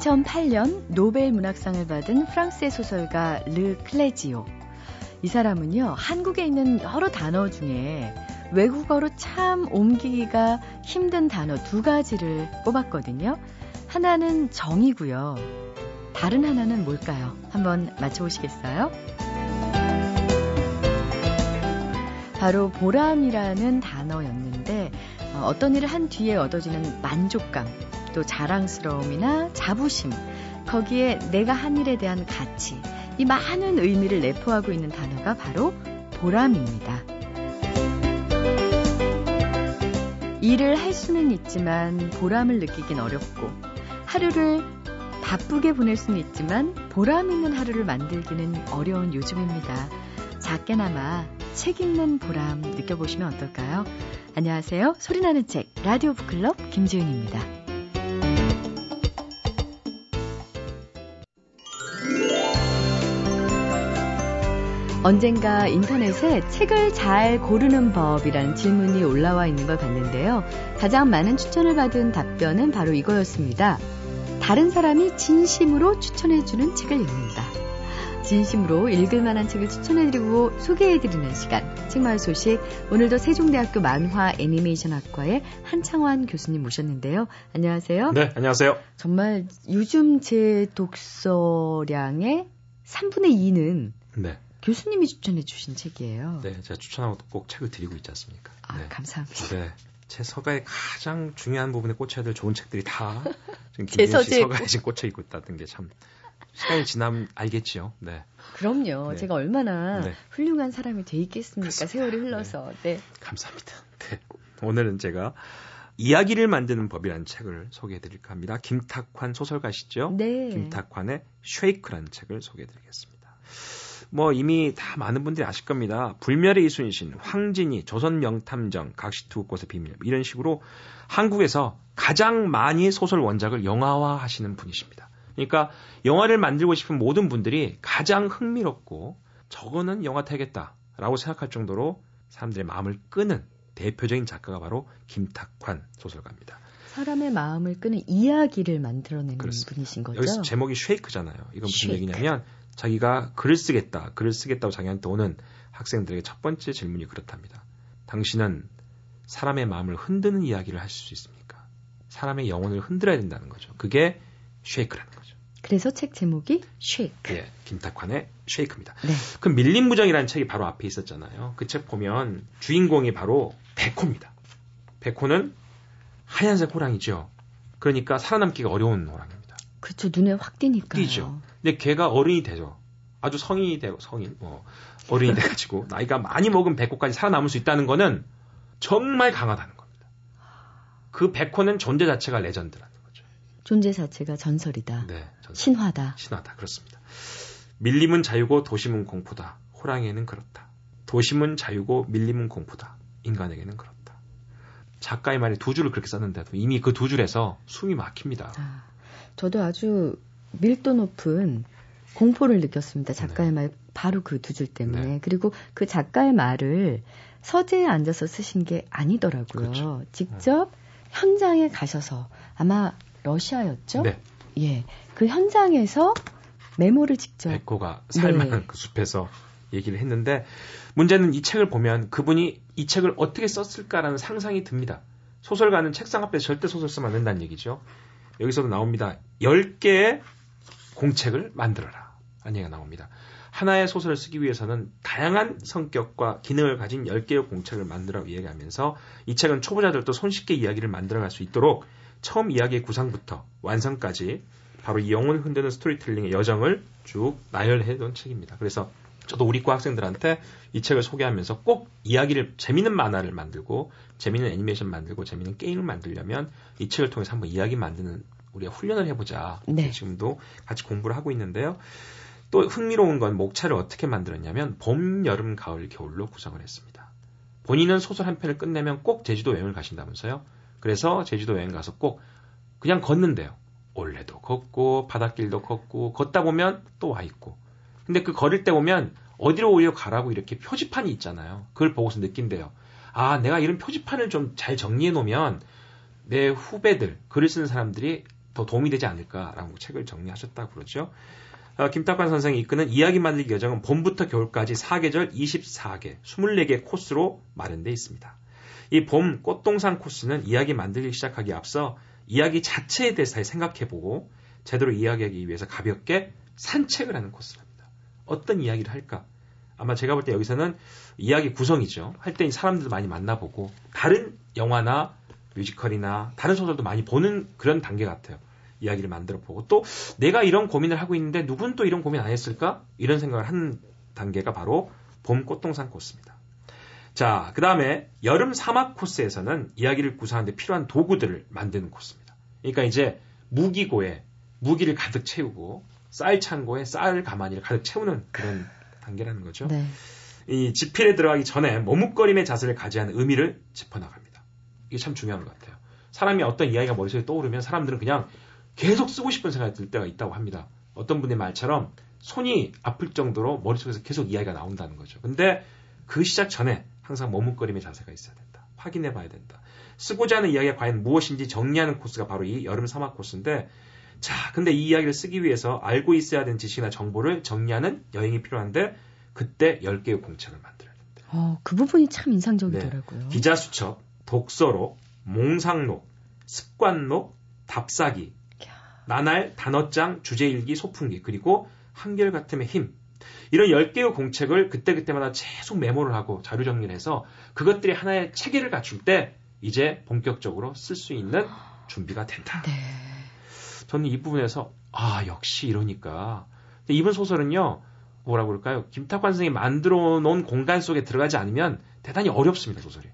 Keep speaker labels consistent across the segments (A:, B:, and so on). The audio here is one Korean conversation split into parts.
A: 2008년 노벨 문학상을 받은 프랑스의 소설가 르 클레지오. 이 사람은요, 한국에 있는 여러 단어 중에 외국어로 참 옮기기가 힘든 단어 두 가지를 뽑았거든요. 하나는 정이고요. 다른 하나는 뭘까요? 한번 맞춰보시겠어요? 바로 보람이라는 단어였는데 어, 어떤 일을 한 뒤에 얻어지는 만족감, 또 자랑스러움이나 자부심, 거기에 내가 한 일에 대한 가치, 이 많은 의미를 내포하고 있는 단어가 바로 보람입니다. 일을 할 수는 있지만 보람을 느끼긴 어렵고 하루를 바쁘게 보낼 수는 있지만 보람 있는 하루를 만들기는 어려운 요즘입니다. 작게나마 책 읽는 보람 느껴보시면 어떨까요? 안녕하세요. 소리나는 책 라디오 북클럽 김지은입니다. 언젠가 인터넷에 책을 잘 고르는 법이라는 질문이 올라와 있는 걸 봤는데요. 가장 많은 추천을 받은 답변은 바로 이거였습니다. 다른 사람이 진심으로 추천해주는 책을 읽는다. 진심으로 읽을 만한 책을 추천해드리고 소개해드리는 시간. 책마을 소식. 오늘도 세종대학교 만화 애니메이션학과의 한창환 교수님 모셨는데요. 안녕하세요.
B: 네, 안녕하세요.
A: 정말 요즘 제 독서량의 3분의 2는 네. 교수님이 추천해 주신 책이에요.
B: 네, 제가 추천하고 꼭 책을 드리고 있지 않습니까?
A: 아,
B: 네.
A: 감사합니다.
B: 네. 제 서가의 가장 중요한 부분에 꽂혀야 될 좋은 책들이 다 지금
A: 김진 씨
B: 서가에 지금 꽂혀 있고 있다는 게 참 시간이 지나면 알겠지요. 네.
A: 그럼요. 네. 제가 얼마나 네. 훌륭한 사람이 돼 있겠습니까? 그렇습니다. 세월이 흘러서. 네. 네.
B: 감사합니다. 네. 오늘은 제가 이야기를 만드는 법이라는 책을 소개해 드릴까 합니다. 김탁환 소설가시죠?
A: 네.
B: 김탁환의 쉐이크라는 책을 소개해 드리겠습니다. 뭐 이미 다 많은 분들이 아실 겁니다. 불멸의 이순신, 황진이, 조선 명탐정, 각시투 꽃의 비밀 이런 식으로 한국에서 가장 많이 소설 원작을 영화화 하시는 분이십니다. 그러니까 영화를 만들고 싶은 모든 분들이 가장 흥미롭고 저거는 영화 타겠다라고 생각할 정도로 사람들의 마음을 끄는 대표적인 작가가 바로 김탁환 소설가입니다.
A: 사람의 마음을 끄는 이야기를 만들어내는 그렇습니다. 분이신 거죠.
B: 여기서 제목이 쉐이크잖아요. 이건 무슨 쉐이크. 얘기냐면 자기가 글을 쓰겠다, 글을 쓰겠다고 자기한테 오는 학생들에게 첫 번째 질문이 그렇답니다. 당신은 사람의 마음을 흔드는 이야기를 하실 수 있습니까? 사람의 영혼을 흔들어야 된다는 거죠. 그게 쉐이크라는 거죠.
A: 그래서 책 제목이 쉐이크.
B: 예, 김탁환의 쉐이크입니다.
A: 네.
B: 그 밀림무정이라는 책이 바로 앞에 있었잖아요. 그 책 보면 주인공이 바로 백호입니다. 백호는 하얀색 호랑이죠. 그러니까 살아남기가 어려운 호랑이입니다.
A: 그렇죠. 눈에 확 띄니까요.
B: 띄죠. 근데 걔가 어른이 되죠. 아주 성인이 되고 성인 뭐 어른이 돼가지고 나이가 많이 먹은 백호까지 살아남을 수 있다는 거는 정말 강하다는 겁니다. 그 백호는 존재 자체가 레전드라는 거죠.
A: 존재 자체가 전설이다.
B: 네,
A: 전설. 신화다.
B: 신화다. 그렇습니다. 밀림은 자유고 도심은 공포다. 호랑이에는 그렇다. 도심은 자유고 밀림은 공포다. 인간에게는 그렇다. 작가의 말이 두 줄을 그렇게 썼는데도 이미 그 두 줄에서 숨이 막힙니다. 아,
A: 저도 아주 밀도 높은 공포를 느꼈습니다. 작가의 네. 말 바로 그 두 줄 때문에. 네. 그리고 그 작가의 말을 서재에 앉아서 쓰신 게 아니더라고요. 그렇죠. 직접 어. 현장에 가셔서 아마 러시아였죠?
B: 네.
A: 예. 그 현장에서 메모를 직접
B: 백호가 살만한 네. 그 숲에서 얘기를 했는데 문제는 이 책을 보면 그분이 이 책을 어떻게 썼을까라는 상상이 듭니다. 소설가는 책상 앞에 절대 소설 쓰면 안 된다는 얘기죠. 여기서도 나옵니다. 10개의 공책을 만들어라. 얘기가 나옵니다. 하나의 소설을 쓰기 위해서는 다양한 성격과 기능을 가진 10개의 공책을 만들어 이야기하면서 이 책은 초보자들도 손쉽게 이야기를 만들어갈 수 있도록 처음 이야기의 구상부터 완성까지 바로 이 영혼을 흔드는 스토리텔링의 여정을 쭉 나열해 놓은 책입니다. 그래서 저도 우리 과 학생들한테 이 책을 소개하면서 꼭 이야기를 재밌는 만화를 만들고 재밌는 애니메이션 만들고 재밌는 게임을 만들려면 이 책을 통해서 한번 이야기 만드는 우리가 훈련을 해보자.
A: 네.
B: 지금도 같이 공부를 하고 있는데요. 또 흥미로운 건 목차를 어떻게 만들었냐면 봄, 여름, 가을, 겨울로 구성을 했습니다. 본인은 소설 한 편을 끝내면 꼭 제주도 여행을 가신다면서요. 그래서 제주도 여행 가서 꼭 그냥 걷는데요. 올해도 걷고 바닷길도 걷고 걷다 보면 또 와 있고 근데 그 걸을 때 보면 어디로 오려 가라고 이렇게 표지판이 있잖아요. 그걸 보고서 느낀대요. 아, 내가 이런 표지판을 좀 잘 정리해 놓으면 내 후배들, 글을 쓰는 사람들이 더 도움이 되지 않을까라고 책을 정리하셨다고 그러죠. 어, 김탁관 선생이 이끄는 이야기 만들기 여정은 봄부터 겨울까지 4계절 24개, 24개 코스로 마련되어 있습니다. 이 봄 꽃동산 코스는 이야기 만들기 시작하기 앞서 이야기 자체에 대해서 생각해보고 제대로 이야기하기 위해서 가볍게 산책을 하는 코스랍니다. 어떤 이야기를 할까? 아마 제가 볼 때 여기서는 이야기 구성이죠. 할 때 사람들도 많이 만나보고 다른 영화나 뮤지컬이나 다른 소설도 많이 보는 그런 단계 같아요. 이야기를 만들어 보고 또 내가 이런 고민을 하고 있는데 누군 또 이런 고민 안 했을까? 이런 생각을 하는 단계가 바로 봄 꽃동산 코스입니다. 자, 그 다음에 여름 사막 코스에서는 이야기를 구성하는데 필요한 도구들을 만드는 코스입니다. 그러니까 이제 무기고에 무기를 가득 채우고 쌀 창고에 쌀 가마니를 가득 채우는 그런 단계라는 거죠. 네. 이 지필에 들어가기 전에 머뭇거림의 자세를 가지하는 의미를 짚어나갑니다. 이게 참 중요한 것 같아요. 사람이 어떤 이야기가 머릿속에 떠오르면 사람들은 그냥 계속 쓰고 싶은 생각이 들 때가 있다고 합니다. 어떤 분의 말처럼 손이 아플 정도로 머릿속에서 계속 이야기가 나온다는 거죠. 근데 그 시작 전에 항상 머뭇거림의 자세가 있어야 된다. 확인해 봐야 된다. 쓰고자 하는 이야기가 과연 무엇인지 정리하는 코스가 바로 이 여름 사막 코스인데 자, 근데 이 이야기를 쓰기 위해서 알고 있어야 되는 지식이나 정보를 정리하는 여행이 필요한데 그때 10개의 공책을 만들어야 된다.
A: 어, 그 부분이 참 인상적이더라고요. 네.
B: 기자 수첩, 독서록, 몽상록, 습관록, 답사기, 나날, 단어장, 주제일기, 소풍기, 그리고 한결같음의 힘. 이런 10개의 공책을 그때그때마다 계속 메모를 하고 자료 정리를 해서 그것들이 하나의 체계를 갖출 때 이제 본격적으로 쓸 수 있는 준비가 된다. 네. 저는 이 부분에서 아 역시 이러니까 이번 소설은요 뭐라 그럴까요 김탁관 선생이 만들어 놓은 공간 속에 들어가지 않으면 대단히 어렵습니다 소설이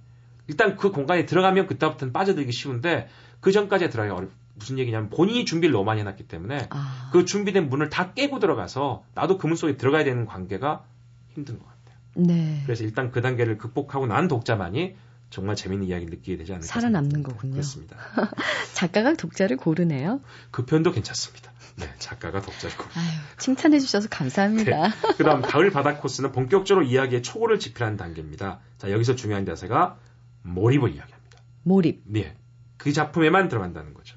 B: 일단 그 공간에 들어가면 그때부터는 빠져들기 쉬운데 그 전까지 들어가기 어렵 무슨 얘기냐면 본인이 준비를 너무 많이 해놨기 때문에 아. 그 준비된 문을 다 깨고 들어가서 나도 그 문 속에 들어가야 되는 관계가 힘든 것 같아요. 네. 그래서 일단 그 단계를 극복하고 난 독자만이 정말 재밌는 이야기를 느끼게 되지 않을까
A: 살아남는 거군요.
B: 그렇습니다.
A: 작가가 독자를 고르네요.
B: 그 편도 괜찮습니다. 네, 작가가 독자를 고르. 아유,
A: 칭찬해 주셔서 감사합니다. 네.
B: 그다음 가을 바다 코스는 본격적으로 이야기의 초고를 지필하는 단계입니다. 자, 여기서 중요한 자세가 몰입을 이야기합니다.
A: 몰입.
B: 네. 그 작품에만 들어간다는 거죠.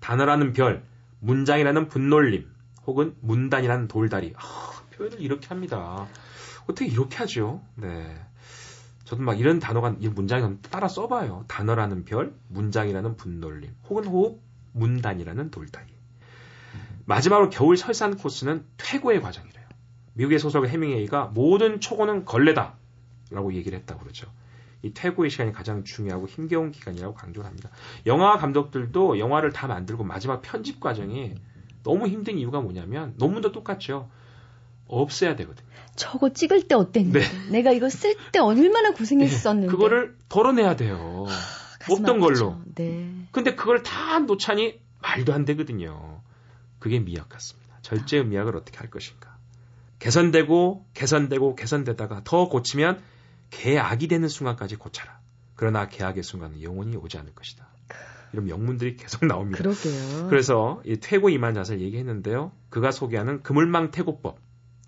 B: 단어라는 별, 문장이라는 분놀림, 혹은 문단이라는 돌다리. 아, 표현을 이렇게 합니다. 어떻게 이렇게 하죠? 네. 저도 막 이런 단어가, 이 문장을 따라 써봐요. 단어라는 별, 문장이라는 분놀림, 혹은 호흡, 문단이라는 돌다리. 마지막으로 겨울 설산 코스는 퇴고의 과정이래요. 미국의 소설가 해밍웨이가 모든 초고는 걸레다. 라고 얘기를 했다고 그러죠. 이 퇴고의 시간이 가장 중요하고 힘겨운 기간이라고 강조를 합니다. 영화 감독들도 영화를 다 만들고 마지막 편집 과정이 너무 힘든 이유가 뭐냐면 논문도 똑같죠. 없애야 되거든요.
A: 저거 찍을 때 어땠는데 네. 내가 이거 쓸 때 얼마나 고생했었는데 네.
B: 그거를 덜어내야 돼요. 하, 없던 걸로. 네. 근데 그걸 다 놓자니 말도 안 되거든요. 그게 미학 같습니다. 절제의 미학을 어떻게 할 것인가. 개선되고 개선되고 개선되다가 더 고치면 계약이 되는 순간까지 고쳐라. 그러나 계약의 순간은 영원히 오지 않을 것이다. 이런 명문들이 계속 나옵니다.
A: 그러게요.
B: 그래서 이 퇴고 이만 자세를 얘기했는데요. 그가 소개하는 그물망 퇴고법,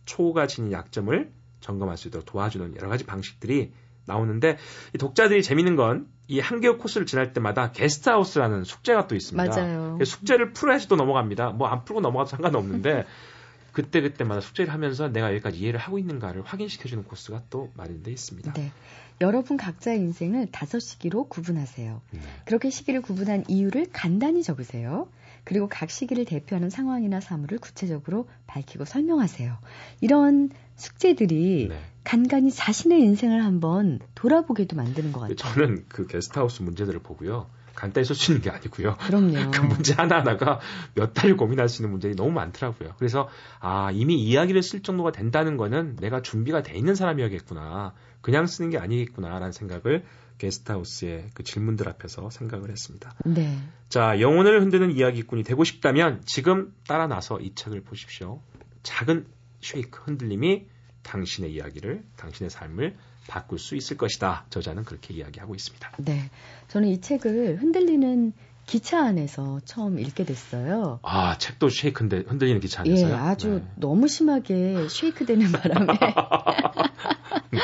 B: 초가 지닌 약점을 점검할 수 있도록 도와주는 여러 가지 방식들이 나오는데 이 독자들이 재밌는 건 이 한 개월 코스를 지날 때마다 게스트하우스라는 숙제가 또 있습니다.
A: 맞아요.
B: 숙제를 풀어 야지도 넘어갑니다. 뭐 안 풀고 넘어가도 상관없는데 그때 그때마다 숙제를 하면서 내가 여기까지 이해를 하고 있는가를 확인시켜주는 코스가 또 마련돼 있습니다.
A: 네. 여러분 각자의 인생을 다섯 시기로 구분하세요. 네. 그렇게 시기를 구분한 이유를 간단히 적으세요. 그리고 각 시기를 대표하는 상황이나 사물을 구체적으로 밝히고 설명하세요. 이런 숙제들이 네. 간간히 자신의 인생을 한번 돌아보게도 만드는 것 같아요.
B: 저는 그 게스트하우스 문제들을 보고요. 간단히 쓸수 있는 게 아니고요.
A: 그럼요.
B: 그 문제 하나하나가 몇달 고민할 수 있는 문제들이 너무 많더라고요. 그래서 아 이미 이야기를 쓸 정도가 된다는 거는 내가 준비가 돼 있는 사람이어야겠구나. 그냥 쓰는 게 아니겠구나라는 생각을 게스트하우스의 그 질문들 앞에서 생각을 했습니다.
A: 네.
B: 자, 영혼을 흔드는 이야기꾼이 되고 싶다면 지금 따라 나서 이 책을 보십시오. 작은 쉐이크 흔들림이 당신의 이야기를, 당신의 삶을 바꿀 수 있을 것이다. 저자는 그렇게 이야기하고 있습니다.
A: 네. 저는 이 책을 흔들리는 기차 안에서 처음 읽게 됐어요.
B: 아, 책도 쉐이크인데 흔들리는 기차 안에서요?
A: 예, 아주 네. 너무 심하게 쉐이크 되는 바람에 네.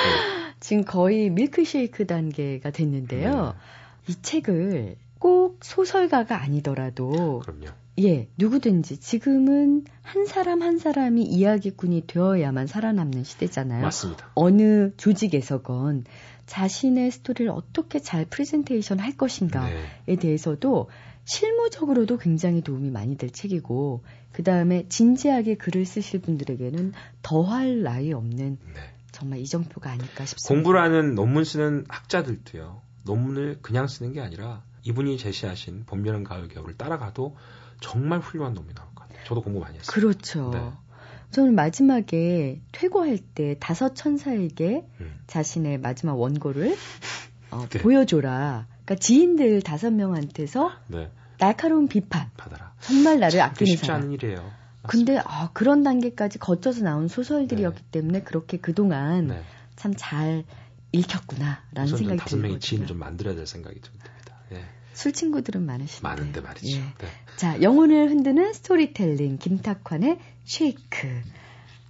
A: 지금 거의 밀크쉐이크 단계가 됐는데요. 네. 이 책을 꼭꼭 소설가가 아니더라도
B: 그럼요.
A: 예, 누구든지 지금은 한 사람 한 사람이 이야기꾼이 되어야만 살아남는 시대잖아요.
B: 맞습니다.
A: 어느 조직에서건 자신의 스토리를 어떻게 잘 프레젠테이션 할 것인가에
B: 네.
A: 대해서도 실무적으로도 굉장히 도움이 많이 될 책이고 그 다음에 진지하게 글을 쓰실 분들에게는 더할 나위 없는
B: 네.
A: 정말 이정표가 아닐까 싶습니다.
B: 공부를 하는 논문 쓰는 학자들도요. 논문을 그냥 쓰는 게 아니라 이분이 제시하신 봄, 여름, 가을, 겨울을 따라가도 정말 훌륭한 논문이 나올 것 같아요. 저도 공부 많이 했어요.
A: 그렇죠.
B: 네.
A: 저는 마지막에 퇴고할 때 다섯 천사에게
B: 음.
A: 자신의 마지막 원고를 어,
B: 네.
A: 보여줘라. 그러니까 지인들 다섯 명한테서
B: 네.
A: 날카로운 비판.
B: 받아라.
A: 정말 나를 아끼는
B: 쉽지
A: 사람.
B: 않은 일이에요.
A: 근데 아, 그런 단계까지 거쳐서 나온 소설들이었기 때문에 그렇게 그동안
B: 네.
A: 참잘 읽혔구나라는 생각이
B: 다섯 명의 지인을
A: 들거든요.
B: 좀 만들어야 될 생각이 좀 듭니다. 예.
A: 술 친구들은 많으신데.
B: 많은데 말이죠.
A: 예.
B: 네.
A: 자, 영혼을 흔드는 스토리텔링 김탁환의 쉐이크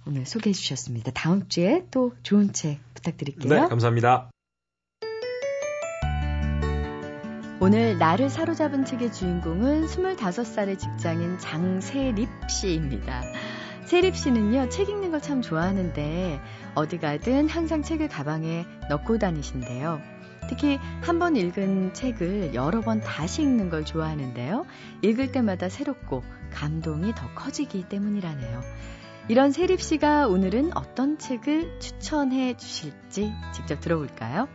A: 오늘 소개해 주셨습니다. 다음 주에 또 좋은 책 부탁드릴게요.
B: 네, 감사합니다.
A: 오늘 나를 사로잡은 책의 주인공은 25살의 직장인 장세립 씨입니다. 세립 씨는요, 책 읽는 걸 참 좋아하는데 어디 가든 항상 책을 가방에 넣고 다니신대요. 특히 한 번 읽은 책을 여러 번 다시 읽는 걸 좋아하는데요. 읽을 때마다 새롭고 감동이 더 커지기 때문이라네요. 이런 세립 씨가 오늘은 어떤 책을 추천해 주실지 직접 들어볼까요?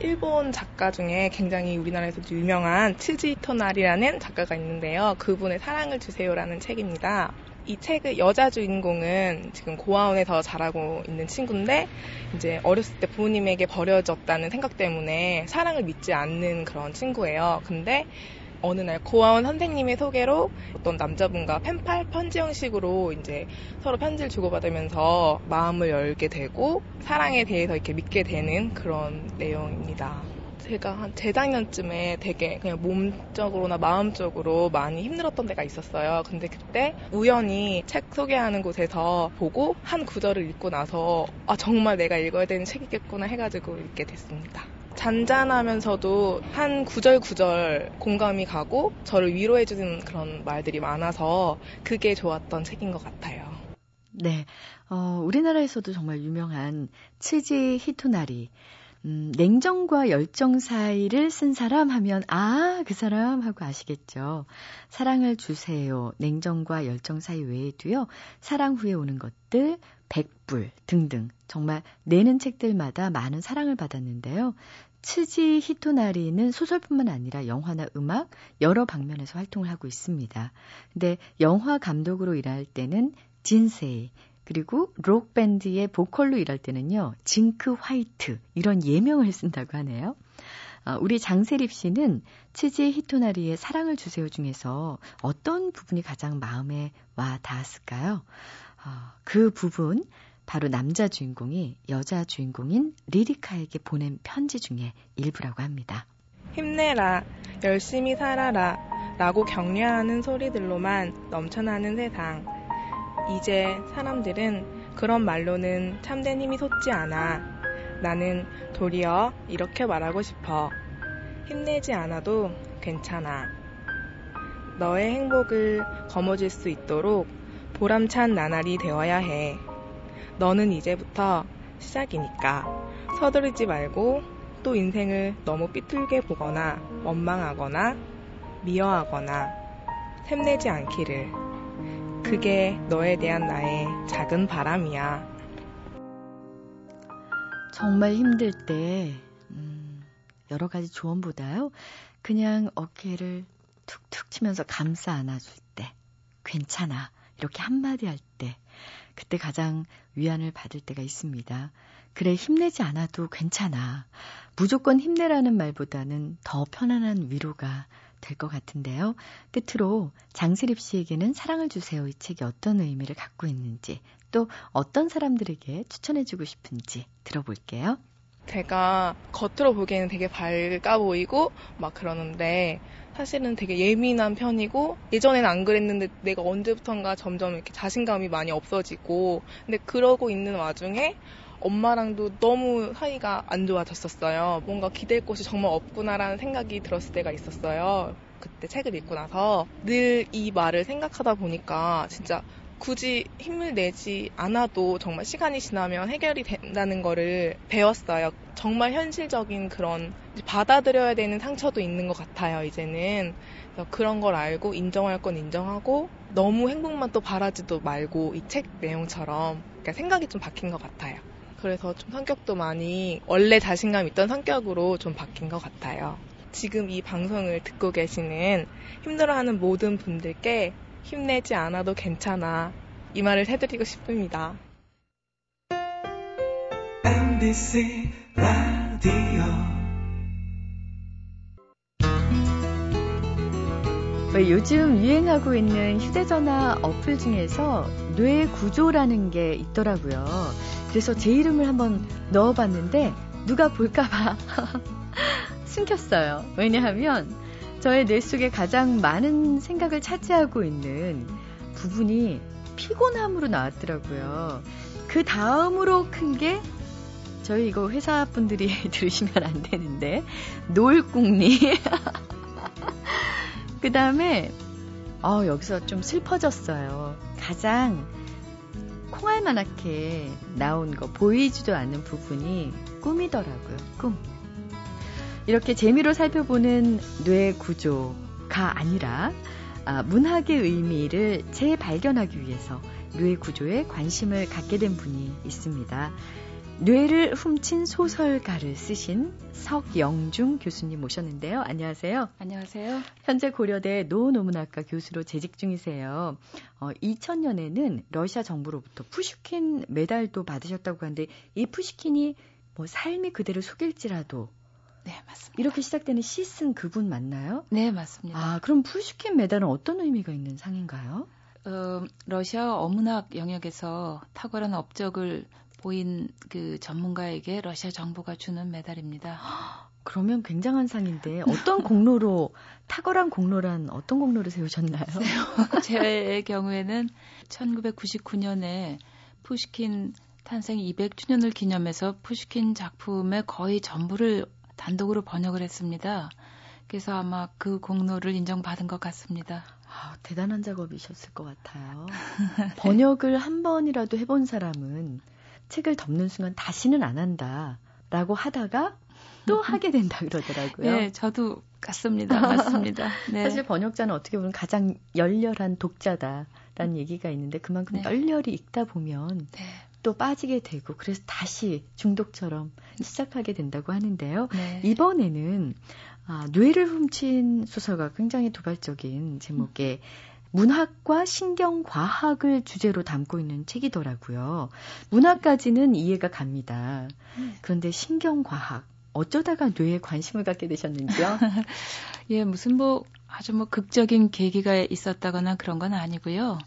C: 일본 작가 중에 굉장히 우리나라에서도 유명한 츠지 히토나리라는 작가가 있는데요. 그분의 사랑을 주세요라는 책입니다. 이 책의 여자 주인공은 지금 고아원에서 자라고 있는 친구인데 이제 어렸을 때 부모님에게 버려졌다는 생각 때문에 사랑을 믿지 않는 그런 친구예요. 근데 어느 날 고아원 선생님의 소개로 어떤 남자분과 펜팔 편지 형식으로 이제 서로 편지를 주고받으면서 마음을 열게 되고 사랑에 대해서 이렇게 믿게 되는 그런 내용입니다. 제가 한 재작년쯤에 되게 그냥 몸적으로나 마음적으로 많이 힘들었던 때가 있었어요. 근데 그때 우연히 책 소개하는 곳에서 보고 한 구절을 읽고 나서 아 정말 내가 읽어야 되는 책이겠구나 해가지고 읽게 됐습니다. 잔잔하면서도 한 구절 구절 공감이 가고 저를 위로해주는 그런 말들이 많아서 그게 좋았던 책인 것 같아요.
A: 네, 어, 우리나라에서도 정말 유명한 츠지 히토나리. 음, 냉정과 열정 사이를 쓴 사람 하면, 아, 그 사람 하고 아시겠죠. 사랑을 주세요. 냉정과 열정 사이 외에도요, 사랑 후에 오는 것들, 백불 등등. 정말 내는 책들마다 많은 사랑을 받았는데요. 츠지 히토나리는 소설뿐만 아니라 영화나 음악 여러 방면에서 활동을 하고 있습니다. 근데 영화 감독으로 일할 때는 진세이 그리고 록 밴드의 보컬로 일할 때는요 징크 화이트 이런 예명을 쓴다고 하네요. 아, 우리 장세립 씨는 츠지 히토나리의 사랑을 주세요 중에서 어떤 부분이 가장 마음에 와 닿았을까요? 아, 그 부분 바로 남자 주인공이 여자 주인공인 리리카에게 보낸 편지 중에 일부라고 합니다.
C: 힘내라, 열심히 살아라, 라고 격려하는 소리들로만 넘쳐나는 세상. 이제 사람들은 그런 말로는 참된 힘이 솟지 않아. 나는 도리어 이렇게 말하고 싶어. 힘내지 않아도 괜찮아. 너의 행복을 거머쥘 수 있도록 보람찬 나날이 되어야 해. 너는 이제부터 시작이니까 서두르지 말고 또 인생을 너무 삐뚤게 보거나 원망하거나 미워하거나 샘내지 않기를. 그게 너에 대한 나의 작은 바람이야.
A: 정말 힘들 때 음, 여러 가지 조언보다요. 그냥 어깨를 툭툭 치면서 감싸 안아줄 때 괜찮아 이렇게 한마디 할 때 그때 가장 위안을 받을 때가 있습니다. 그래 힘내지 않아도 괜찮아. 무조건 힘내라는 말보다는 더 편안한 위로가 될 것 같은데요. 끝으로 장세립 씨에게는 사랑을 주세요 이 책이 어떤 의미를 갖고 있는지 또 어떤 사람들에게 추천해주고 싶은지 들어볼게요.
C: 제가 겉으로 보기에는 되게 밝아 보이고 막 그러는데 사실은 되게 예민한 편이고 예전에는 안 그랬는데 내가 언제부턴가 점점 이렇게 자신감이 많이 없어지고 근데 그러고 있는 와중에 엄마랑도 너무 사이가 안 좋아졌었어요. 뭔가 기댈 곳이 정말 없구나라는 생각이 들었을 때가 있었어요. 그때 책을 읽고 나서 늘 이 말을 생각하다 보니까 진짜 굳이 힘을 내지 않아도 정말 시간이 지나면 해결이 된다는 거를 배웠어요. 정말 현실적인 그런 받아들여야 되는 상처도 있는 것 같아요, 이제는. 그런 걸 알고 인정할 건 인정하고 너무 행복만 또 바라지도 말고 이 책 내용처럼 그러니까 생각이 좀 바뀐 것 같아요. 그래서 좀 성격도 많이 원래 자신감 있던 성격으로 좀 바뀐 것 같아요. 지금 이 방송을 듣고 계시는 힘들어하는 모든 분들께 힘내지 않아도 괜찮아. 이 말을 해드리고 싶습니다. MBC 라디오
A: 뭐 요즘 유행하고 있는 휴대전화 어플 중에서 뇌 구조라는 게 있더라고요. 그래서 제 이름을 한번 넣어봤는데 누가 볼까봐 숨겼어요. 왜냐하면 저의 뇌 속에 가장 많은 생각을 차지하고 있는 부분이 피곤함으로 나왔더라고요. 그 다음으로 큰 게 저희 이거 회사 분들이 들으시면 안 되는데 노을궁리 그 다음에 어, 여기서 좀 슬퍼졌어요. 가장 콩알만하게 나온 거 보이지도 않는 부분이 꿈이더라고요. 꿈. 이렇게 재미로 살펴보는 뇌 구조가 아니라 아, 문학의 의미를 재발견하기 위해서 뇌 구조에 관심을 갖게 된 분이 있습니다. 뇌를 훔친 소설가를 쓰신 석영중 교수님 모셨는데요. 안녕하세요.
D: 안녕하세요.
A: 현재 고려대 노노문학과 교수로 재직 중이세요. 어, 2000년에는 러시아 정부로부터 푸시킨 메달도 받으셨다고 하는데 이 푸시킨이 뭐 삶이 그대로 속일지라도
D: 네, 맞습니다.
A: 이렇게 시작되는 시 쓴 그분 맞나요?
D: 네, 맞습니다.
A: 아, 그럼 푸시킨 메달은 어떤 의미가 있는 상인가요?
D: 어, 러시아 어문학 영역에서 탁월한 업적을 보인 그 전문가에게 러시아 정부가 주는 메달입니다.
A: 그러면 굉장한 상인데 어떤 공로로 탁월한 공로란 어떤 공로를 세우셨나요?
D: 제 경우에는 1999년에 푸시킨 탄생 200주년을 기념해서 푸시킨 작품의 거의 전부를 단독으로 번역을 했습니다. 그래서 아마 그 공로를 인정받은 것 같습니다.
A: 아, 대단한 작업이셨을 것 같아요. 번역을 한 번이라도 해본 사람은 책을 덮는 순간 다시는 안 한다라고 하다가 또 하게 된다 그러더라고요.
D: 네, 저도 같습니다. 맞습니다. 네.
A: 사실 번역자는 어떻게 보면 가장 열렬한 독자다라는 얘기가 있는데 그만큼 네. 열렬히 읽다 보면 네. 또 빠지게 되고 그래서 다시 중독처럼 시작하게 된다고 하는데요. 네. 이번에는 아, 뇌를 훔친 소설가 굉장히 도발적인 제목의 문학과 신경과학을 주제로 담고 있는 책이더라고요. 문학까지는 이해가 갑니다. 그런데 신경과학 어쩌다가 뇌에 관심을 갖게 되셨는지요?
D: 예, 무슨 뭐 아주 뭐 극적인 계기가 있었다거나 그런 건 아니고요.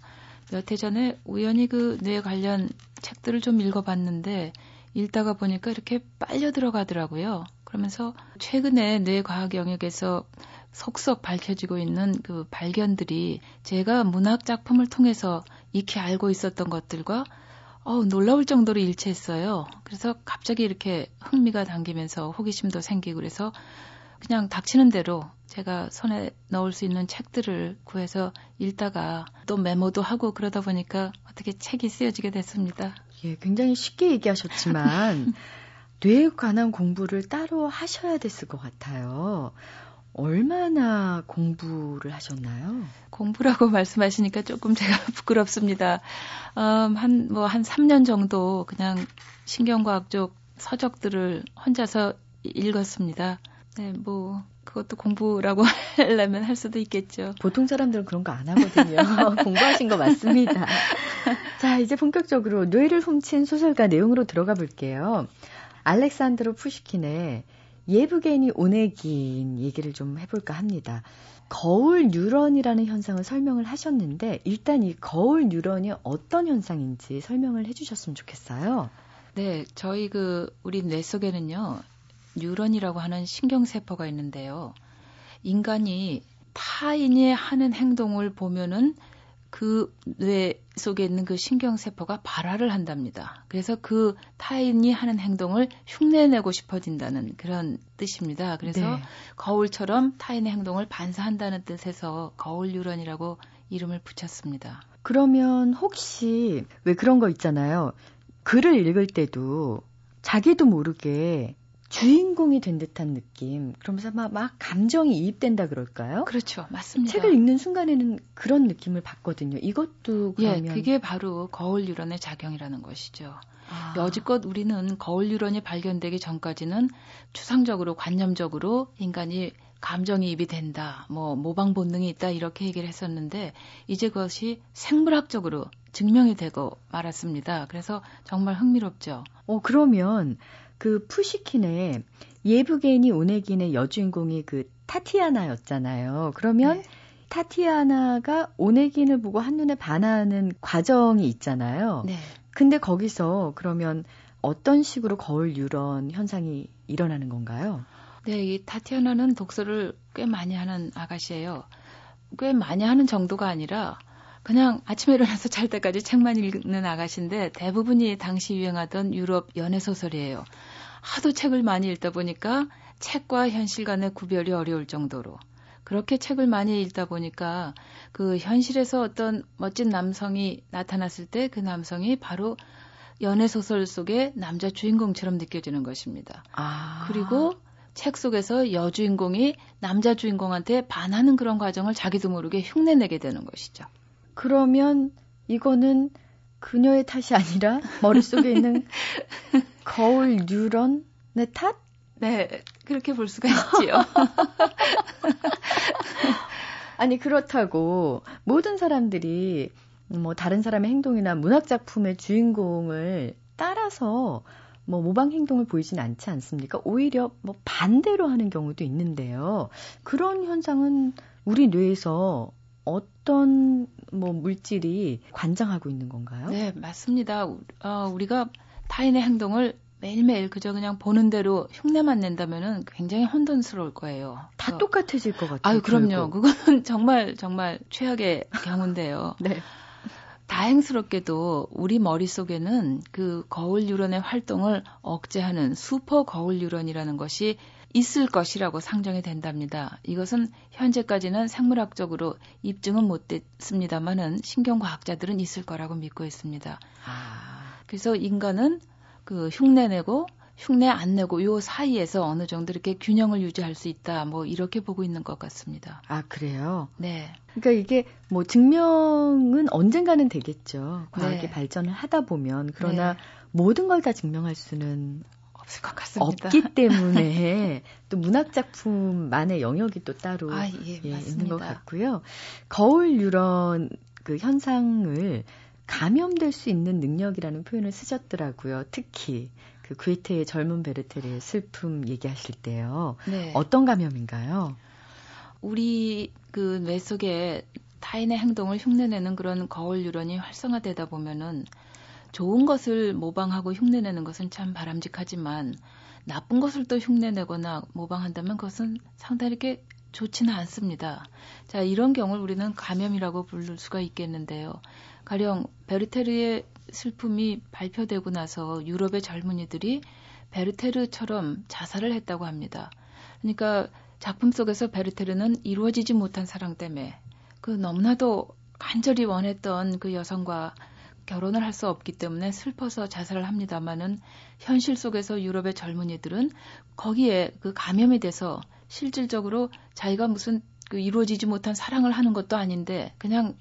D: 몇 해 전에 우연히 그 뇌 관련 책들을 좀 읽어봤는데 읽다가 보니까 이렇게 빨려 들어가더라고요. 그러면서 최근에 뇌과학 영역에서 속속 밝혀지고 있는 그 발견들이 제가 문학 작품을 통해서 익히 알고 있었던 것들과 어 놀라울 정도로 일치했어요. 그래서 갑자기 이렇게 흥미가 당기면서 호기심도 생기고 그래서 그냥 닥치는 대로 제가 손에 넣을 수 있는 책들을 구해서 읽다가 또 메모도 하고 그러다 보니까 어떻게 책이 쓰여지게 됐습니다.
A: 예, 굉장히 쉽게 얘기하셨지만 뇌에 관한 공부를 따로 하셔야 됐을 것 같아요. 얼마나 공부를 하셨나요?
D: 공부라고 말씀하시니까 조금 제가 부끄럽습니다. 음, 한, 뭐, 한 3년 정도 그냥 신경과학 쪽 서적들을 혼자서 읽었습니다. 네, 뭐, 그것도 공부라고 하려면 할 수도 있겠죠.
A: 보통 사람들은 그런 거 안 하거든요. 공부하신 거 맞습니다. 자, 이제 본격적으로 뇌를 훔친 소설가 내용으로 들어가 볼게요. 알렉산드로 푸시킨의 예브게니 오네긴 얘기를 좀 해볼까 합니다. 거울 뉴런이라는 현상을 설명을 하셨는데 일단 이 거울 뉴런이 어떤 현상인지 설명을 해주셨으면 좋겠어요.
D: 네, 저희 그 우리 뇌 속에는요 뉴런이라고 하는 신경 세포가 있는데요. 인간이 타인이 하는 행동을 보면은 그 뇌 속에 있는 그 신경세포가 발화를 한답니다. 그래서 그 타인이 하는 행동을 흉내내고 싶어진다는 그런 뜻입니다. 그래서
A: 네.
D: 거울처럼 타인의 행동을 반사한다는 뜻에서 거울 유런이라고 이름을 붙였습니다.
A: 그러면 혹시 왜 그런 거 있잖아요. 글을 읽을 때도 자기도 모르게 주인공이 된 듯한 느낌. 그러면서 막, 막 감정이 이입된다 그럴까요?
D: 그렇죠. 맞습니다.
A: 책을 읽는 순간에는 그런 느낌을 받거든요. 이것도
D: 예,
A: 그러면
D: 그게 바로 거울 유런의 작용이라는 것이죠.
A: 아,
D: 여지껏 우리는 거울 유런이 발견되기 전까지는 추상적으로 관념적으로 인간이 감정이입이 된다, 뭐 모방 본능이 있다 이렇게 얘기를 했었는데 이제 그것이 생물학적으로 증명이 되고 말았습니다. 그래서 정말 흥미롭죠.
A: 어 그러면 그 푸시킨의 예브게니 오네긴의 여주인공이 그 타티아나였잖아요. 그러면
D: 네.
A: 타티아나가 오네긴을 보고 한눈에 반하는 과정이 있잖아요.
D: 네.
A: 근데 거기서 그러면 어떤 식으로 거울 유런 현상이 일어나는 건가요?
D: 네, 이 타티아나는 독서를 꽤 많이 하는 아가씨예요. 꽤 많이 하는 정도가 아니라 그냥 아침에 일어나서 잘 때까지 책만 읽는 아가씨인데 대부분이 당시 유행하던 유럽 연애 소설이에요. 하도 책을 많이 읽다 보니까 책과 현실 간의 구별이 어려울 정도로 그렇게 책을 많이 읽다 보니까 그 현실에서 어떤 멋진 남성이 나타났을 때 그 남성이 바로 연애 소설 속의 남자 주인공처럼 느껴지는 것입니다.
A: 아
D: 그리고 책 속에서 여주인공이 남자 주인공한테 반하는 그런 과정을 자기도 모르게 흉내내게 되는 것이죠.
A: 그러면 이거는 그녀의 탓이 아니라 머릿속에 있는 거울 뉴런의 탓?
D: 네, 그렇게 볼 수가 있지요.
A: 아니 그렇다고 모든 사람들이 뭐 다른 사람의 행동이나 문학 작품의 주인공을 따라서 뭐 모방 행동을 보이진 않지 않습니까? 오히려 뭐 반대로 하는 경우도 있는데요. 그런 현상은 우리 뇌에서 어떤 뭐 물질이 관장하고 있는 건가요?
D: 네, 맞습니다. 어, 우리가 타인의 행동을 매일매일 그저 그냥 보는 대로 흉내만 낸다면은 굉장히 혼돈스러울 거예요.
A: 다
D: 어,
A: 똑같아질 것 같아요.
D: 아유, 그럼요. 그거는 정말 정말 최악의 경우인데요.
A: 네.
D: 다행스럽게도 우리 머릿속에는 그 거울 유런의 활동을 억제하는 슈퍼 거울 유런이라는 것이 있을 것이라고 상정이 된답니다. 이것은 현재까지는 생물학적으로 입증은 못 됐습니다만은 신경과학자들은 있을 거라고 믿고 있습니다.
A: 아,
D: 그래서 인간은 그 흉내 내고 흉내 안 내고 요 사이에서 어느 정도 이렇게 균형을 유지할 수 있다. 뭐 이렇게 보고 있는 것 같습니다.
A: 아 그래요.
D: 네.
A: 그러니까 이게 뭐 증명은 언젠가는 되겠죠. 과학이
D: 네.
A: 발전을 하다 보면 그러나
D: 네.
A: 모든 걸 다 증명할 수는
D: 없을 것 같습니다.
A: 없기 때문에 또 문학 작품만의 영역이 또 따로
D: 아, 예,
A: 예,
D: 맞습니다.
A: 있는 것 같고요. 거울 유런 그 현상을 감염될 수 있는 능력이라는 표현을 쓰셨더라고요. 특히 그 괴테의 젊은 베르테르의 슬픔 얘기하실 때요.
D: 네.
A: 어떤 감염인가요?
D: 우리 그 뇌 속에 타인의 행동을 흉내내는 그런 거울 유런이 활성화되다 보면은 좋은 것을 모방하고 흉내내는 것은 참 바람직하지만 나쁜 것을 또 흉내내거나 모방한다면 그것은 상당히 이렇게 좋지는 않습니다. 자, 이런 경우를 우리는 감염이라고 부를 수가 있겠는데요. 가령 베르테르의 슬픔이 발표되고 나서 유럽의 젊은이들이 베르테르처럼 자살을 했다고 합니다. 그러니까 작품 속에서 베르테르는 이루어지지 못한 사랑 때문에 그 너무나도 간절히 원했던 그 여성과 결혼을 할 수 없기 때문에 슬퍼서 자살을 합니다마는 현실 속에서 유럽의 젊은이들은 거기에 그 감염이 돼서 실질적으로 자기가 무슨 그 이루어지지 못한 사랑을 하는 것도 아닌데 그냥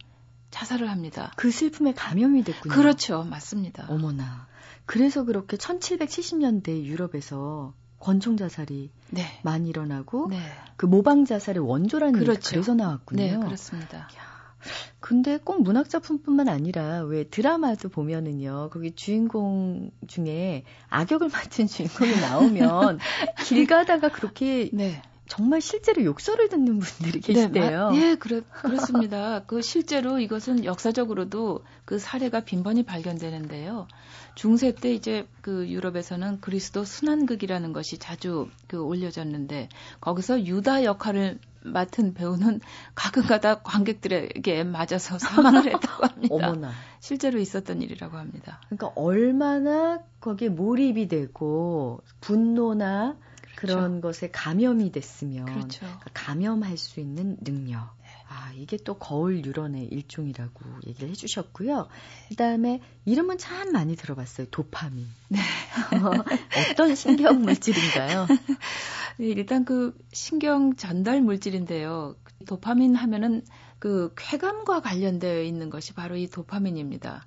D: 자살을 합니다.
A: 그 슬픔에 감염이 됐군요.
D: 그렇죠. 맞습니다.
A: 어머나. 그래서 그렇게 1770년대 유럽에서 권총 자살이
D: 네.
A: 많이 일어나고
D: 네.
A: 그 모방 자살의 원조라는 얘기가
D: 그렇죠.
A: 그래서 나왔군요.
D: 네, 그렇습니다.
A: 근데 꼭 문학 작품뿐만 아니라 왜 드라마도 보면은요. 거기 주인공 중에 악역을 맡은 주인공이 나오면 길 가다가 그렇게
D: 네.
A: 정말 실제로 욕설을 듣는 분들이
D: 네,
A: 계시대요.
D: 마- 예, 그렇, 그렇습니다. 그 실제로 이것은 역사적으로도 그 사례가 빈번히 발견되는데요. 중세 때 이제 그 유럽에서는 그리스도 순환극이라는 것이 자주 그 올려졌는데 거기서 유다 역할을 맡은 배우는 가끔가다 관객들에게 맞아서 사망을 했다고 합니다.
A: 어머나.
D: 실제로 있었던 일이라고 합니다.
A: 그러니까 얼마나 거기에 몰입이 되고 분노나
D: 그렇죠.
A: 그런 것에 감염이 됐으면
D: 그렇죠.
A: 감염할 수 있는 능력.
D: 네.
A: 아, 이게 또 거울 유런의 일종이라고 얘기를 해주셨고요. 그 다음에 이름은 참 많이 들어봤어요. 도파민.
D: 네.
A: 어떤 신경 물질인가요?
D: 네, 일단 그 신경 전달 물질인데요. 도파민 하면은 그 쾌감과 관련되어 있는 것이 바로 이 도파민입니다.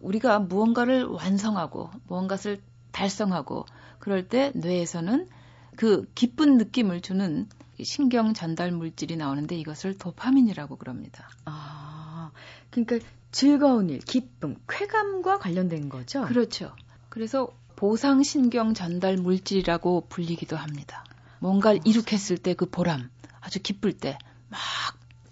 D: 우리가 무언가를 완성하고 무언가를 달성하고 그럴 때 뇌에서는 그 기쁜 느낌을 주는 신경 전달 물질이 나오는데 이것을 도파민이라고 그럽니다.
A: 아, 그러니까 즐거운 일, 기쁨, 쾌감과 관련된 거죠?
D: 그렇죠. 그래서 보상 신경 전달 물질이라고 불리기도 합니다. 뭔가를 이룩했을 때 그 보람, 아주 기쁠 때 막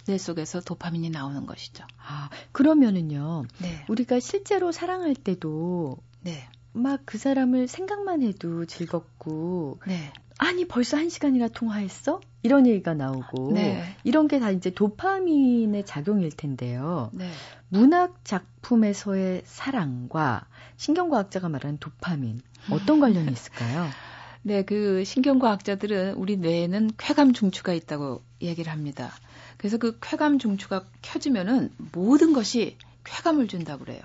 D: 뇌 속에서 도파민이 나오는 것이죠.
A: 아, 그러면은요.
D: 네.
A: 우리가 실제로 사랑할 때도
D: 네.
A: 막 그 사람을 생각만 해도 즐겁고
D: 네.
A: 아니 벌써 한 시간이나 통화했어? 이런 얘기가 나오고
D: 네.
A: 이런 게 다 이제 도파민의 작용일 텐데요.
D: 네.
A: 문학 작품에서의 사랑과 신경과학자가 말하는 도파민 어떤 관련이 있을까요?
D: 네, 그 신경과학자들은 우리 뇌에는 쾌감 중추가 있다고 얘기를 합니다. 그래서 그 쾌감 중추가 켜지면은 모든 것이 쾌감을 준다고 그래요.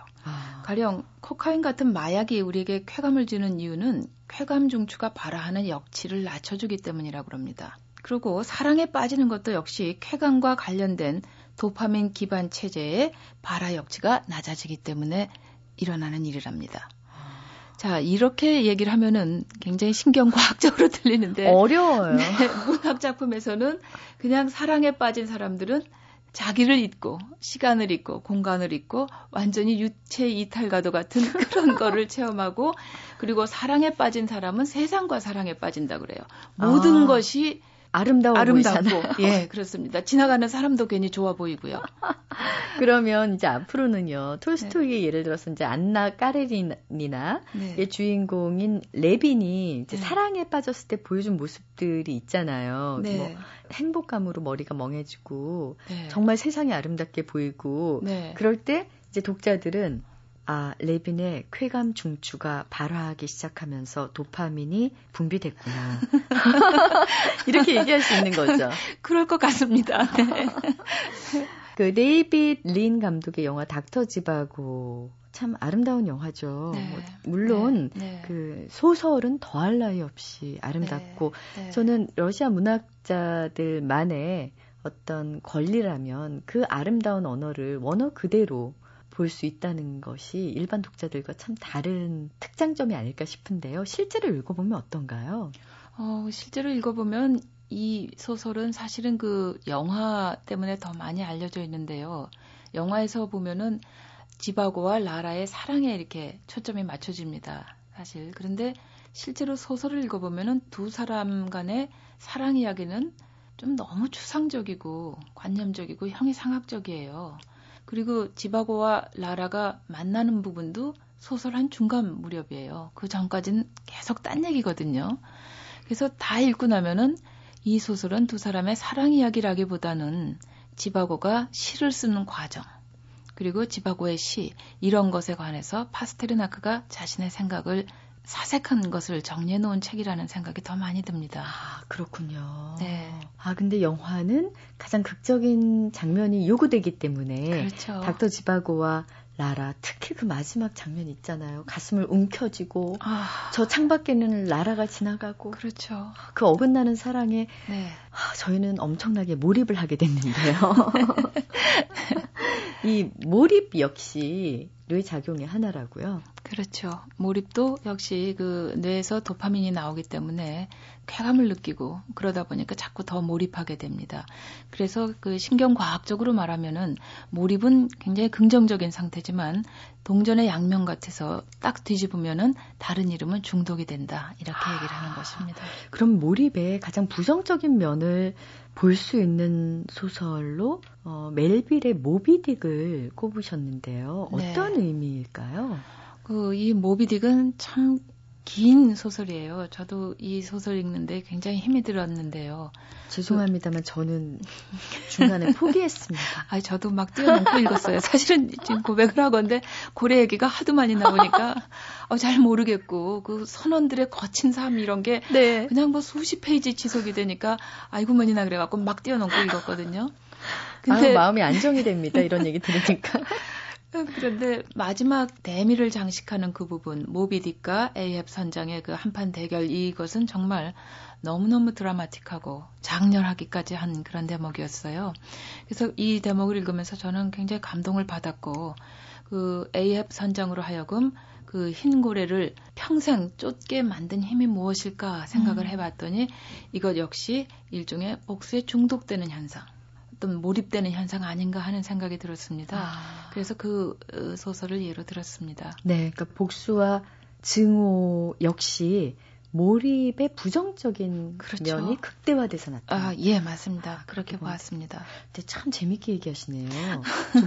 A: 아,
D: 가령 코카인 같은 마약이 우리에게 쾌감을 주는 이유는 쾌감 중추가 발화하는 역치를 낮춰주기 때문이라고 합니다. 그리고 사랑에 빠지는 것도 역시 쾌감과 관련된 도파민 기반 체제의 발화 역치가 낮아지기 때문에 일어나는 일이랍니다. 자, 이렇게 얘기를 하면은 굉장히 신경과학적으로 들리는데
A: 어려워요.
D: 네, 문학 작품에서는 그냥 사랑에 빠진 사람들은 자기를 잊고 시간을 잊고 공간을 잊고 완전히 유체 이탈과도 같은 그런 거를 체험하고 그리고 사랑에 빠진 사람은 세상과 사랑에 빠진다 그래요. 모든
A: 아,
D: 것이
A: 아름다워
D: 아름답고. 예 그렇습니다. 지나가는 사람도 괜히 좋아 보이고요.
A: 그러면 이제 앞으로는요. 톨스토이의
D: 네.
A: 예를 들어서 이제 안나 까레린이나
D: 네.
A: 의 주인공인 레빈이 이제
D: 네.
A: 사랑에 빠졌을 때 보여준 모습들이 있잖아요.
D: 네.
A: 뭐 행복감으로 머리가 멍해지고
D: 네.
A: 정말 세상이 아름답게 보이고
D: 네.
A: 그럴 때 이제 독자들은 아 레빈의 쾌감 중추가 발화하기 시작하면서 도파민이 분비됐구나 이렇게 얘기할 수 있는 거죠.
D: 그럴 것 같습니다. 네.
A: 그 데이빗 린 감독의 영화 닥터 지바고 참 아름다운 영화죠.
D: 네.
A: 뭐 물론
D: 네. 네.
A: 그 소설은 더할 나위 없이 아름답고
D: 네.
A: 저는 러시아 문학자들만의 어떤 권리라면 그 아름다운 언어를 원어 그대로 볼 수 있다는 것이 일반 독자들과 참 다른 특장점이 아닐까 싶은데요. 실제로 읽어보면 어떤가요?
D: 어, 실제로 읽어보면 이 소설은 사실은 그 영화 때문에 더 많이 알려져 있는데요. 영화에서 보면은 지바고와 라라의 사랑에 이렇게 초점이 맞춰집니다. 사실. 그런데 실제로 소설을 읽어보면은 두 사람 간의 사랑 이야기는 좀 너무 추상적이고 관념적이고 형이상학적이에요. 그리고 지바고와 라라가 만나는 부분도 소설 한 중간 무렵이에요. 그 전까지는 계속 딴 얘기거든요. 그래서 다 읽고 나면은 이 소설은 두 사람의 사랑 이야기라기보다는 지바고가 시를 쓰는 과정, 그리고 지바고의 시, 이런 것에 관해서 파스테르나크가 자신의 생각을 사색한 것을 정리해 놓은 책이라는 생각이 더 많이 듭니다.
A: 아, 그렇군요.
D: 네.
A: 아, 근데 영화는 가장 극적인 장면이 요구되기 때문에
D: 그렇죠.
A: 닥터 지바고와 라라 특히 그 마지막 장면 있잖아요. 가슴을 움켜쥐고
D: 아,
A: 저 창밖에는 라라가 지나가고
D: 그렇죠.
A: 그 어긋나는 사랑에
D: 네.
A: 아, 저희는 엄청나게 몰입을 하게 됐는데요. 이 몰입 역시 뇌 작용의 하나라고요.
D: 그렇죠. 몰입도 역시 그 뇌에서 도파민이 나오기 때문에 쾌감을 느끼고 그러다 보니까 자꾸 더 몰입하게 됩니다. 그래서 그 신경과학적으로 말하면은 몰입은 굉장히 긍정적인 상태지만 동전의 양면 같아서 딱 뒤집으면은 다른 이름은 중독이 된다. 이렇게 얘기를 하는 것입니다.
A: 그럼 몰입의 가장 부정적인 면을 볼 수 있는 소설로 어, 멜빌의 모비딕을 꼽으셨는데요.
D: 네.
A: 어떤 의미일까요?
D: 그 이 모비딕은 참 긴 소설이에요. 저도 이 소설 읽는데 굉장히 힘이 들었는데요.
A: 죄송합니다만 저는 중간에 포기했습니다.
D: 아, 저도 막 뛰어넘고 읽었어요. 사실은 지금 고백을 하건데 고래 얘기가 하도 많이 나오니까 어, 잘 모르겠고 그 선원들의 거친 삶 이런 게 네. 그냥 뭐 수십 페이지 지속이 되니까 아이고머니나 그래갖고 막 뛰어넘고 읽었거든요.
A: 근데 아, 마음이 안정이 됩니다. 이런 얘기 들으니까.
D: 그런데 마지막 대미를 장식하는 그 부분, 모비딕과 에이앱 선장의 그 한판 대결 이것은 정말 너무너무 드라마틱하고 장렬하기까지 한 그런 대목이었어요. 그래서 이 대목을 읽으면서 저는 굉장히 감동을 받았고 그 에이앱 선장으로 하여금 그 흰 고래를 평생 쫓게 만든 힘이 무엇일까 생각을 음. 해봤더니 이것 역시 일종의 복수에 중독되는 현상. 어떤 몰입되는 현상 아닌가 하는 생각이 들었습니다. 아. 그래서 그 어, 소설을 예로 들었습니다.
A: 네, 그러니까 복수와 증오 역시 몰입의 부정적인 그렇죠. 면이 극대화돼서 나타나.
D: 아, 예, 맞습니다. 그렇게 보았습니다.
A: 근데 참 재밌게 얘기하시네요.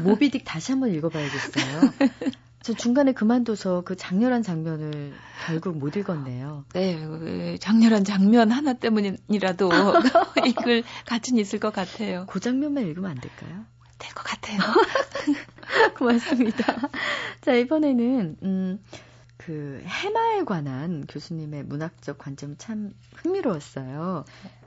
A: 모비딕 다시 한번 읽어봐야겠어요. 저 중간에 그만둬서 그 장렬한 장면을 결국 못 읽었네요.
D: 네, 그 장렬한 장면 하나 때문이라도 읽을 가치는 있을 것 같아요.
A: 그 장면만 읽으면 안 될까요?
D: 될 것 같아요.
A: 고맙습니다. 자, 이번에는, 음, 그, 해마에 관한 교수님의 문학적 관점 참 흥미로웠어요.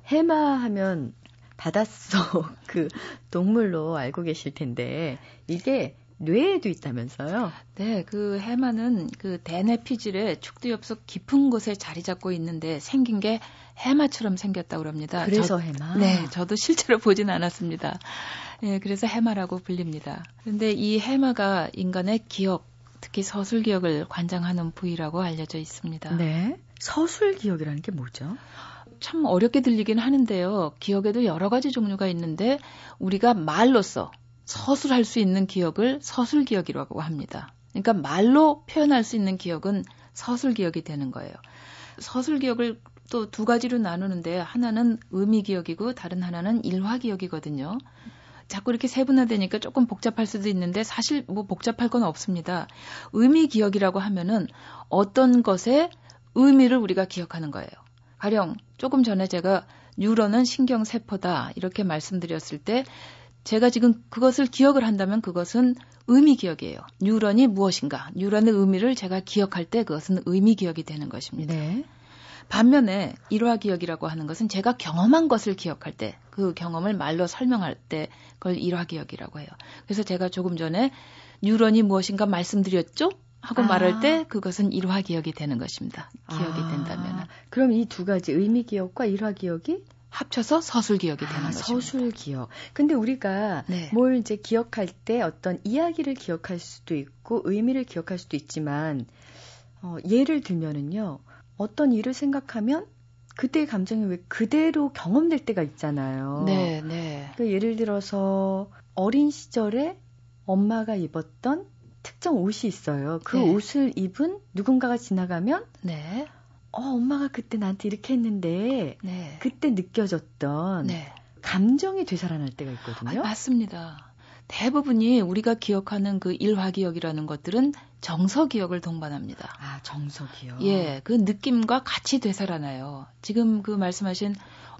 A: 해마 하면 바닷속 그 동물로 알고 계실 텐데, 이게 뇌에도 있다면서요?
D: 네, 그 해마는 그 대뇌 피질의 축두 옆속 깊은 곳에 자리 잡고 있는데 생긴 게 해마처럼 생겼다고 합니다.
A: 그래서 저, 해마?
D: 네, 저도 실제로 보진 않았습니다. 네, 그래서 해마라고 불립니다. 그런데 이 해마가 인간의 기억, 특히 서술 기억을 관장하는 부위라고 알려져 있습니다.
A: 네. 서술 기억이라는 게 뭐죠?
D: 참 어렵게 들리긴 하는데요. 기억에도 여러 가지 종류가 있는데 우리가 말로써 서술할 수 있는 기억을 서술 기억이라고 합니다. 그러니까 말로 표현할 수 있는 기억은 서술 기억이 되는 거예요. 서술 기억을 또 두 가지로 나누는데 하나는 의미 기억이고 다른 하나는 일화 기억이거든요. 자꾸 이렇게 세분화되니까 조금 복잡할 수도 있는데 사실 뭐 복잡할 건 없습니다. 의미 기억이라고 하면은 어떤 것의 의미를 우리가 기억하는 거예요. 가령 조금 전에 제가 뉴런은 신경 세포다 이렇게 말씀드렸을 때 제가 지금 그것을 기억을 한다면 그것은 의미 기억이에요. 뉴런이 무엇인가, 뉴런의 의미를 제가 기억할 때 그것은 의미 기억이 되는 것입니다. 네. 반면에 일화 기억이라고 하는 것은 제가 경험한 것을 기억할 때, 그 경험을 말로 설명할 때 그걸 일화 기억이라고 해요. 그래서 제가 조금 전에 뉴런이 무엇인가 말씀드렸죠? 하고 아. 말할 때 그것은 일화 기억이 되는 것입니다. 기억이 아. 된다면.
A: 그럼 이 두 가지 의미 기억과 일화 기억이
D: 합쳐서 서술 기억이 되는 아, 거죠.
A: 서술 기억. 근데 우리가 네. 뭘 이제 기억할 때 어떤 이야기를 기억할 수도 있고 의미를 기억할 수도 있지만 어, 예를 들면은요. 어떤 일을 생각하면 그때의 감정이 왜 그대로 경험될 때가 있잖아요.
D: 네, 네.
A: 그 예를 들어서 어린 시절에 엄마가 입었던 특정 옷이 있어요. 그 네. 옷을 입은 누군가가 지나가면 네. 어, 엄마가 그때 나한테 이렇게 했는데 네. 그때 느껴졌던 네. 감정이 되살아날 때가 있거든요.
D: 아, 맞습니다. 대부분이 우리가 기억하는 그 일화 기억이라는 것들은 정서 기억을 동반합니다.
A: 아, 정서 기억.
D: 예, 그 느낌과 같이 되살아나요. 지금 그 말씀하신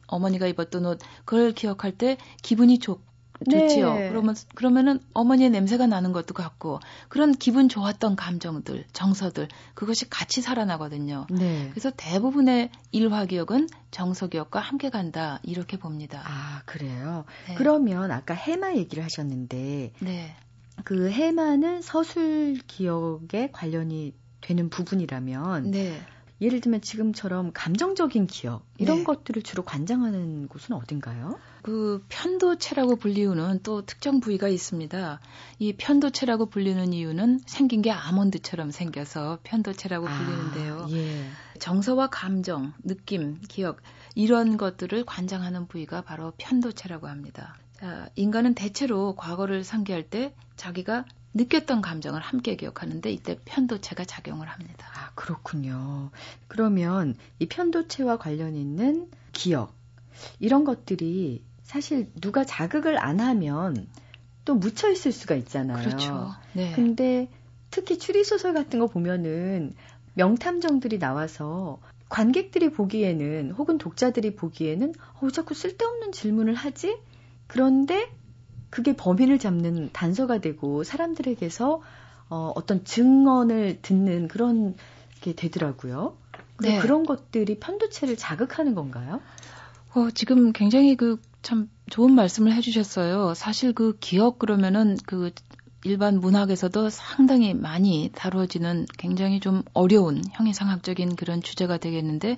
D: 어머니가 입었던 옷, 그걸 기억할 때 기분이 좋, 좋지요. 네. 그러면 그러면은 어머니의 냄새가 나는 것도 같고 그런 기분 좋았던 감정들, 정서들 그것이 같이 살아나거든요. 네. 그래서 대부분의 일화 기억은 정서 기억과 함께 간다 이렇게 봅니다.
A: 아 그래요. 네. 그러면 아까 해마 얘기를 하셨는데 네. 그 해마는 서술 기억에 관련이 되는 부분이라면 네. 예를 들면 지금처럼 감정적인 기억 이런 네. 것들을 주로 관장하는 곳은 어딘가요?
D: 그 편도체라고 불리우는 또 특정 부위가 있습니다. 이 편도체라고 불리는 이유는 생긴 게 아몬드처럼 생겨서 편도체라고 아, 불리는데요. 예. 정서와 감정, 느낌, 기억 이런 것들을 관장하는 부위가 바로 편도체라고 합니다. 자, 인간은 대체로 과거를 상기할 때 자기가 느꼈던 감정을 함께 기억하는데 이때 편도체가 작용을 합니다.
A: 아, 그렇군요. 그러면 이 편도체와 관련 있는 기억, 이런 것들이 사실 누가 자극을 안 하면 또 묻혀 있을 수가 있잖아요.
D: 그렇죠.
A: 네. 근데 특히 추리 소설 같은 거 보면은 명탐정들이 나와서 관객들이 보기에는 혹은 독자들이 보기에는 어, 자꾸 쓸데없는 질문을 하지? 그런데 그게 범인을 잡는 단서가 되고 사람들에게서 어, 어떤 증언을 듣는 그런 게 되더라고요. 네. 그런 것들이 편도체를 자극하는 건가요?
D: 어, 지금 굉장히 그 참 좋은 말씀을 해주셨어요. 사실 그 기억 그러면은 그 일반 문학에서도 상당히 많이 다루어지는 굉장히 좀 어려운 형이상학적인 그런 주제가 되겠는데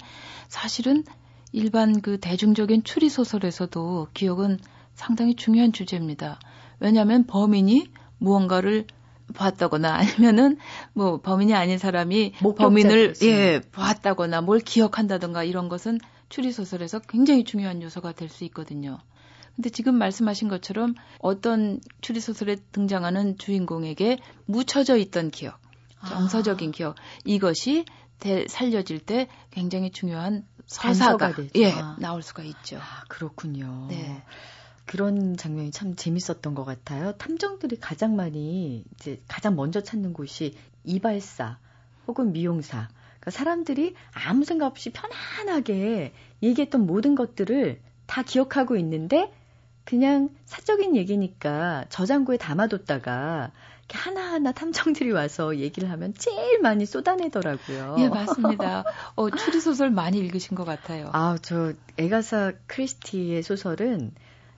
D: 사실은 일반 그 대중적인 추리 소설에서도 기억은 상당히 중요한 주제입니다. 왜냐하면 범인이 무언가를 봤다거나 아니면은 뭐 범인이 아닌 사람이 범인을 예 봤다거나 뭘 기억한다던가 이런 것은 추리 소설에서 굉장히 중요한 요소가 될 수 있거든요. 근데 지금 말씀하신 것처럼 어떤 추리 소설에 등장하는 주인공에게 묻혀져 있던 기억, 아. 정서적인 아. 기억 이것이 대, 살려질 때 굉장히 중요한 서사가 예 나올 수가 있죠.
A: 아, 그렇군요. 네. 그런 장면이 참 재밌었던 것 같아요. 탐정들이 가장 많이 이제 가장 먼저 찾는 곳이 이발사 혹은 미용사. 그러니까 사람들이 아무 생각 없이 편안하게 얘기했던 모든 것들을 다 기억하고 있는데 그냥 사적인 얘기니까 저장고에 담아뒀다가 하나하나 탐정들이 와서 얘기를 하면 제일 많이 쏟아내더라고요.
D: 예, 맞습니다. 어, 추리소설 많이 읽으신 것 같아요.
A: 아, 저 에가사 크리스티의 소설은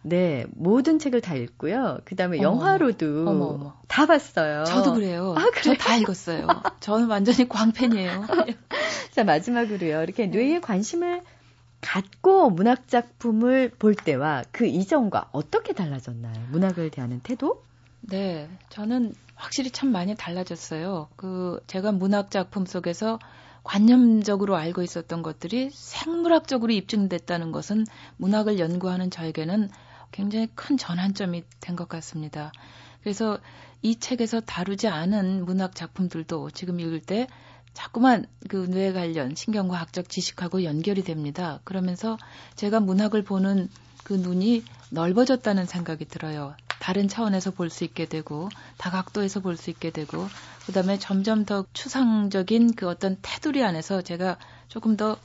A: 네, 모든 책을 다 읽고요. 그 다음에 영화로도 어머, 어머. 다 봤어요.
D: 저도 그래요. 아, 그래요? 저다 읽었어요. 저는 완전히 광팬이에요.
A: 자, 마지막으로요. 이렇게 뇌에 관심을 갖고 문학 작품을 볼 때와 그 이전과 어떻게 달라졌나요? 문학을 대하는 태도?
D: 네, 저는 확실히 참 많이 달라졌어요. 그 제가 문학 작품 속에서 관념적으로 알고 있었던 것들이 생물학적으로 입증됐다는 것은 문학을 연구하는 저에게는 굉장히 큰 전환점이 된 것 같습니다. 그래서 이 책에서 다루지 않은 문학 작품들도 지금 읽을 때 자꾸만 그 뇌 관련 신경과학적 지식하고 연결이 됩니다. 그러면서 제가 문학을 보는 그 눈이 넓어졌다는 생각이 들어요. 다른 차원에서 볼 수 있게 되고 다각도에서 볼 수 있게 되고 그다음에 점점 더 추상적인 그 어떤 테두리 안에서 제가 조금 더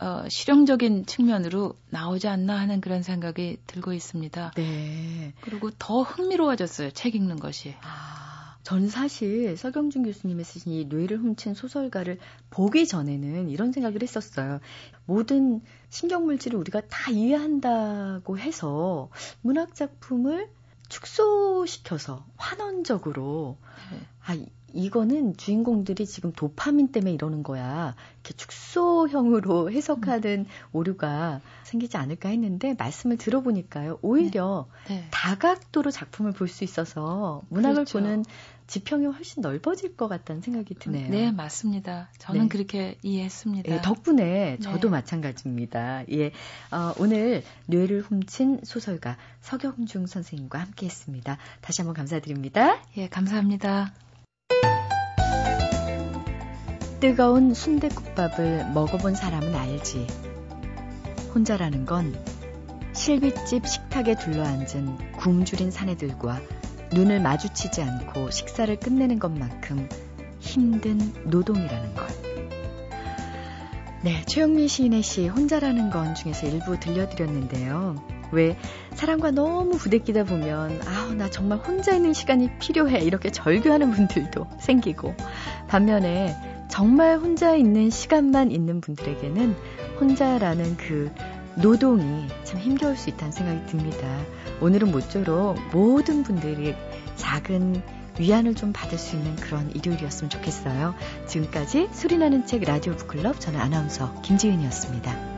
D: 어, 실용적인 측면으로 나오지 않나 하는 그런 생각이 들고 있습니다. 네. 그리고 더 흥미로워졌어요. 책 읽는 것이.
A: 아, 전 사실 서경준 교수님이 쓰신 이 뇌를 훔친 소설가를 보기 전에는 이런 생각을 했었어요. 모든 신경물질을 우리가 다 이해한다고 해서 문학 작품을 축소시켜서 환원적으로 네. 아 이거는 주인공들이 지금 도파민 때문에 이러는 거야. 이렇게 축소형으로 해석하는 음. 오류가 생기지 않을까 했는데 말씀을 들어보니까요. 오히려 네. 네. 다각도로 작품을 볼 수 있어서 문학을 그렇죠. 보는 지평이 훨씬 넓어질 것 같다는 생각이 드네요.
D: 네, 맞습니다. 저는 네. 그렇게 이해했습니다.
A: 예, 덕분에 저도 네. 마찬가지입니다. 예, 어, 오늘 뇌를 훔친 소설가 서경중 선생님과 함께했습니다. 다시 한번 감사드립니다.
D: 예, 감사합니다.
A: 뜨거운 순대국밥을 먹어본 사람은 알지. 혼자라는 건 실빗집 식탁에 둘러앉은 굶주린 사내들과 눈을 마주치지 않고 식사를 끝내는 것만큼 힘든 노동이라는 것. 네, 최영민 시인의 시 혼자라는 건 중에서 일부 들려드렸는데요. 왜 사람과 너무 부대끼다 보면 아우 나 정말 혼자 있는 시간이 필요해 이렇게 절규하는 분들도 생기고 반면에 정말 혼자 있는 시간만 있는 분들에게는 혼자라는 그 노동이 참 힘겨울 수 있다는 생각이 듭니다. 오늘은 모쪼록 모든 분들이 작은 위안을 좀 받을 수 있는 그런 일요일이었으면 좋겠어요. 지금까지 소리나는 책 라디오 북클럽 저는 아나운서 김지은이었습니다.